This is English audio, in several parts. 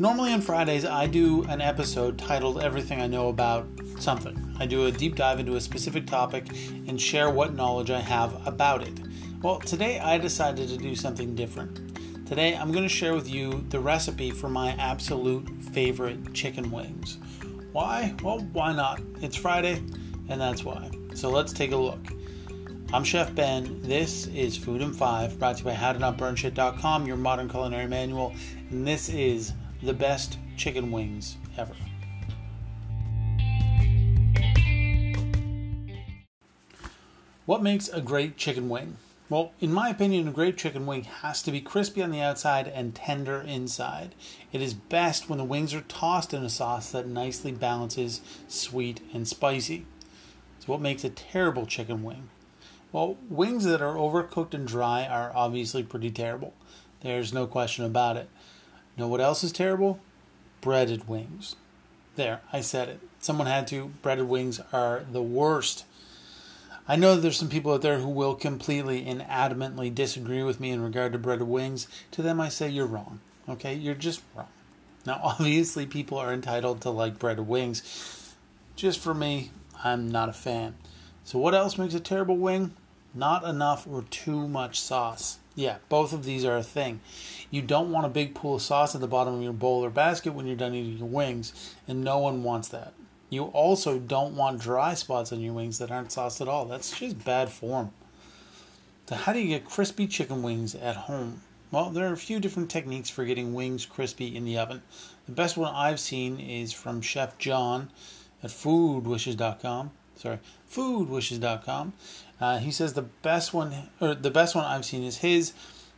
Normally on Fridays, I do an episode titled Everything I Know About Something. I do a deep dive into a specific topic and share what knowledge I have about it. Well, today I decided to do something different. Today I'm going to share with you the recipe for my absolute favorite chicken wings. Why? Well, why not? It's Friday, and that's why. So let's take a look. I'm Chef Ben. This is Food and Fire, brought to you by HowToNotBurnShit.com, your modern culinary manual, and this is the best chicken wings ever. What makes a great chicken wing? Well, in my opinion, a great chicken wing has to be crispy on the outside and tender inside. It is best when the wings are tossed in a sauce that nicely balances sweet and spicy. So, what makes a terrible chicken wing? Well, wings that are overcooked and dry are obviously pretty terrible. There's no question about it. Know what else is terrible? Breaded wings. There, I said it. Someone had to. Breaded wings are the worst. I know that there's some people out there who will completely and adamantly disagree with me in regard to breaded wings. To them, I say you're wrong. Okay, you're just wrong. Now, obviously, people are entitled to like breaded wings. Just for me, I'm not a fan. So, what else makes a terrible wing? Not enough or too much sauce. Yeah, both of these are a thing. You don't want a big pool of sauce at the bottom of your bowl or basket when you're done eating your wings, and no one wants that. You also don't want dry spots on your wings that aren't sauced at all. That's just bad form. So, how do you get crispy chicken wings at home? Well, there are a few different techniques for getting wings crispy in the oven. The best one I've seen is from Chef John at foodwishes.com sorry, foodwishes.com. Uh, he says the best one, or the best one I've seen is his.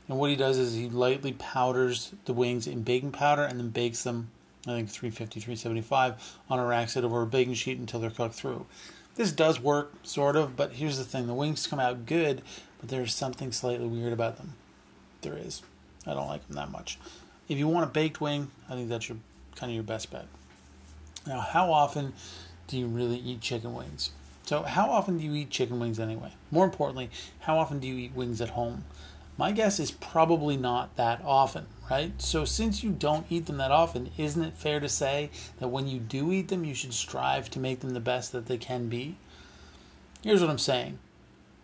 And what he does is he lightly powders the wings in baking powder and then bakes them, I think 350, 375 on a rack set over a baking sheet until they're cooked through. This does work, sort of, but here's the thing the wings come out good, but there's something slightly weird about them. There is. I don't like them that much. If you want a baked wing, I think that's your kind of your best bet. Now, how often do you really eat chicken wings? So, how often do you eat chicken wings anyway? More importantly, how often do you eat wings at home? My guess is probably not that often, right? So, since you don't eat them that often, isn't it fair to say that when you do eat them, you should strive to make them the best that they can be? Here's what I'm saying.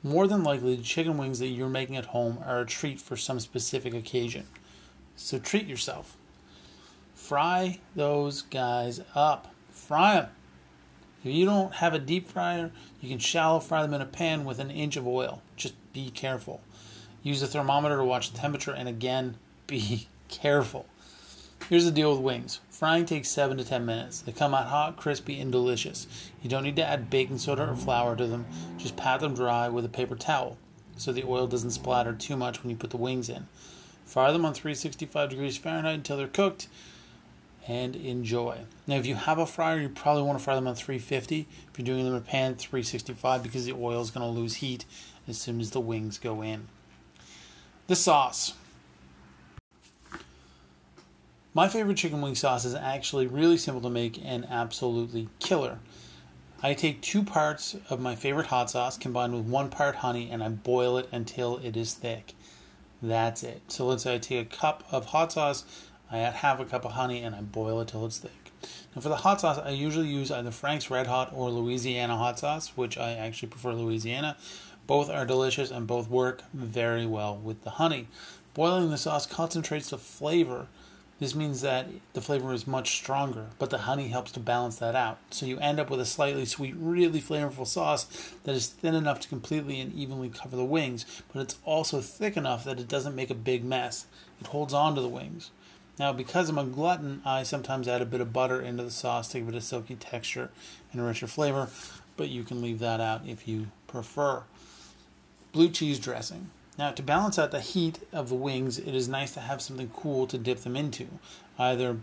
More than likely, the chicken wings that you're making at home are a treat for some specific occasion. So, treat yourself. Fry those guys up. Fry them. If you don't have a deep fryer, you can shallow fry them in a pan with an inch of oil. Just be careful. Use a thermometer to watch the temperature, and again, be careful. Here's the deal with wings frying takes 7 to 10 minutes. They come out hot, crispy, and delicious. You don't need to add baking soda or flour to them, just pat them dry with a paper towel so the oil doesn't splatter too much when you put the wings in. Fry them on 365 degrees Fahrenheit until they're cooked and enjoy. Now, if you have a fryer, you probably want to fry them on 350. If you're doing them in a pan, 365 because the oil is going to lose heat as soon as the wings go in. The sauce. My favorite chicken wing sauce is actually really simple to make and absolutely killer. I take two parts of my favorite hot sauce combined with one part honey and I boil it until it is thick. That's it. So let's say I take a cup of hot sauce, I add half a cup of honey and I boil it till it's thick. Now for the hot sauce, I usually use either Frank's Red Hot or Louisiana hot sauce, which I actually prefer Louisiana. Both are delicious and both work very well with the honey. Boiling the sauce concentrates the flavor. This means that the flavor is much stronger, but the honey helps to balance that out. So you end up with a slightly sweet, really flavorful sauce that is thin enough to completely and evenly cover the wings, but it's also thick enough that it doesn't make a big mess. It holds on to the wings. Now, because I'm a glutton, I sometimes add a bit of butter into the sauce to give it a silky texture and a richer flavor, but you can leave that out if you prefer. Blue cheese dressing. Now, to balance out the heat of the wings, it is nice to have something cool to dip them into. Either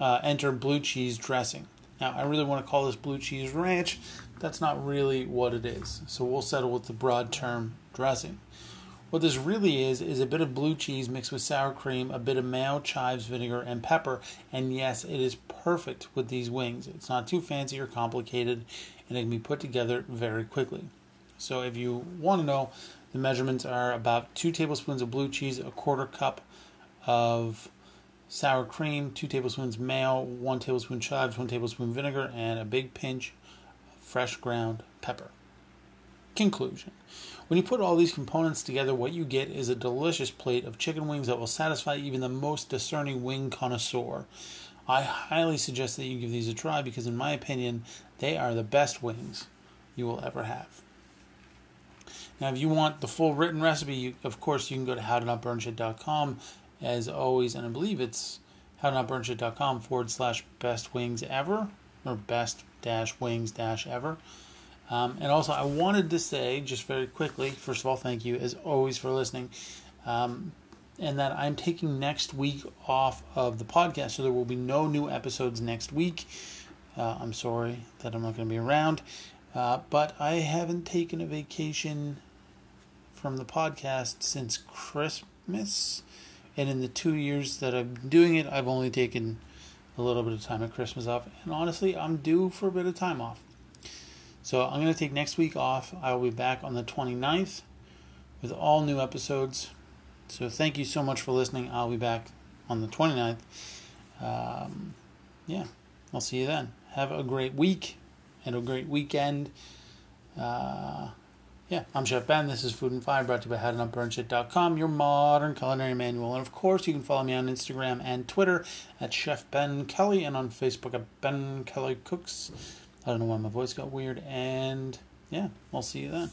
uh, enter blue cheese dressing. Now, I really want to call this blue cheese ranch. That's not really what it is. So we'll settle with the broad term dressing. What this really is, is a bit of blue cheese mixed with sour cream, a bit of mayo, chives, vinegar, and pepper. And yes, it is perfect with these wings. It's not too fancy or complicated, and it can be put together very quickly. So if you want to know, the measurements are about two tablespoons of blue cheese, a quarter cup of sour cream, two tablespoons mayo, one tablespoon chives, one tablespoon vinegar, and a big pinch of fresh ground pepper. Conclusion When you put all these components together, what you get is a delicious plate of chicken wings that will satisfy even the most discerning wing connoisseur. I highly suggest that you give these a try because, in my opinion, they are the best wings you will ever have. Now, if you want the full written recipe, you, of course, you can go to howtonotburnshit.com as always, and I believe it's howtonotburnshit.com forward slash best wings ever or best dash wings dash ever. Um, and also, I wanted to say just very quickly, first of all, thank you as always for listening. Um, and that I'm taking next week off of the podcast, so there will be no new episodes next week. Uh, I'm sorry that I'm not going to be around, uh, but I haven't taken a vacation from the podcast since Christmas, and in the two years that I've been doing it, I've only taken a little bit of time at Christmas off, and honestly, I'm due for a bit of time off. So I'm going to take next week off. I will be back on the 29th with all new episodes. So thank you so much for listening. I'll be back on the 29th. Um, yeah, I'll see you then. Have a great week and a great weekend. Uh, yeah, I'm Chef Ben. This is Food and Fire brought to you by HowToNotBurnShit.com, your modern culinary manual. And of course, you can follow me on Instagram and Twitter at Chef Ben Kelly and on Facebook at Ben Kelly Cooks. I don't know why my voice got weird. And yeah, I'll see you then.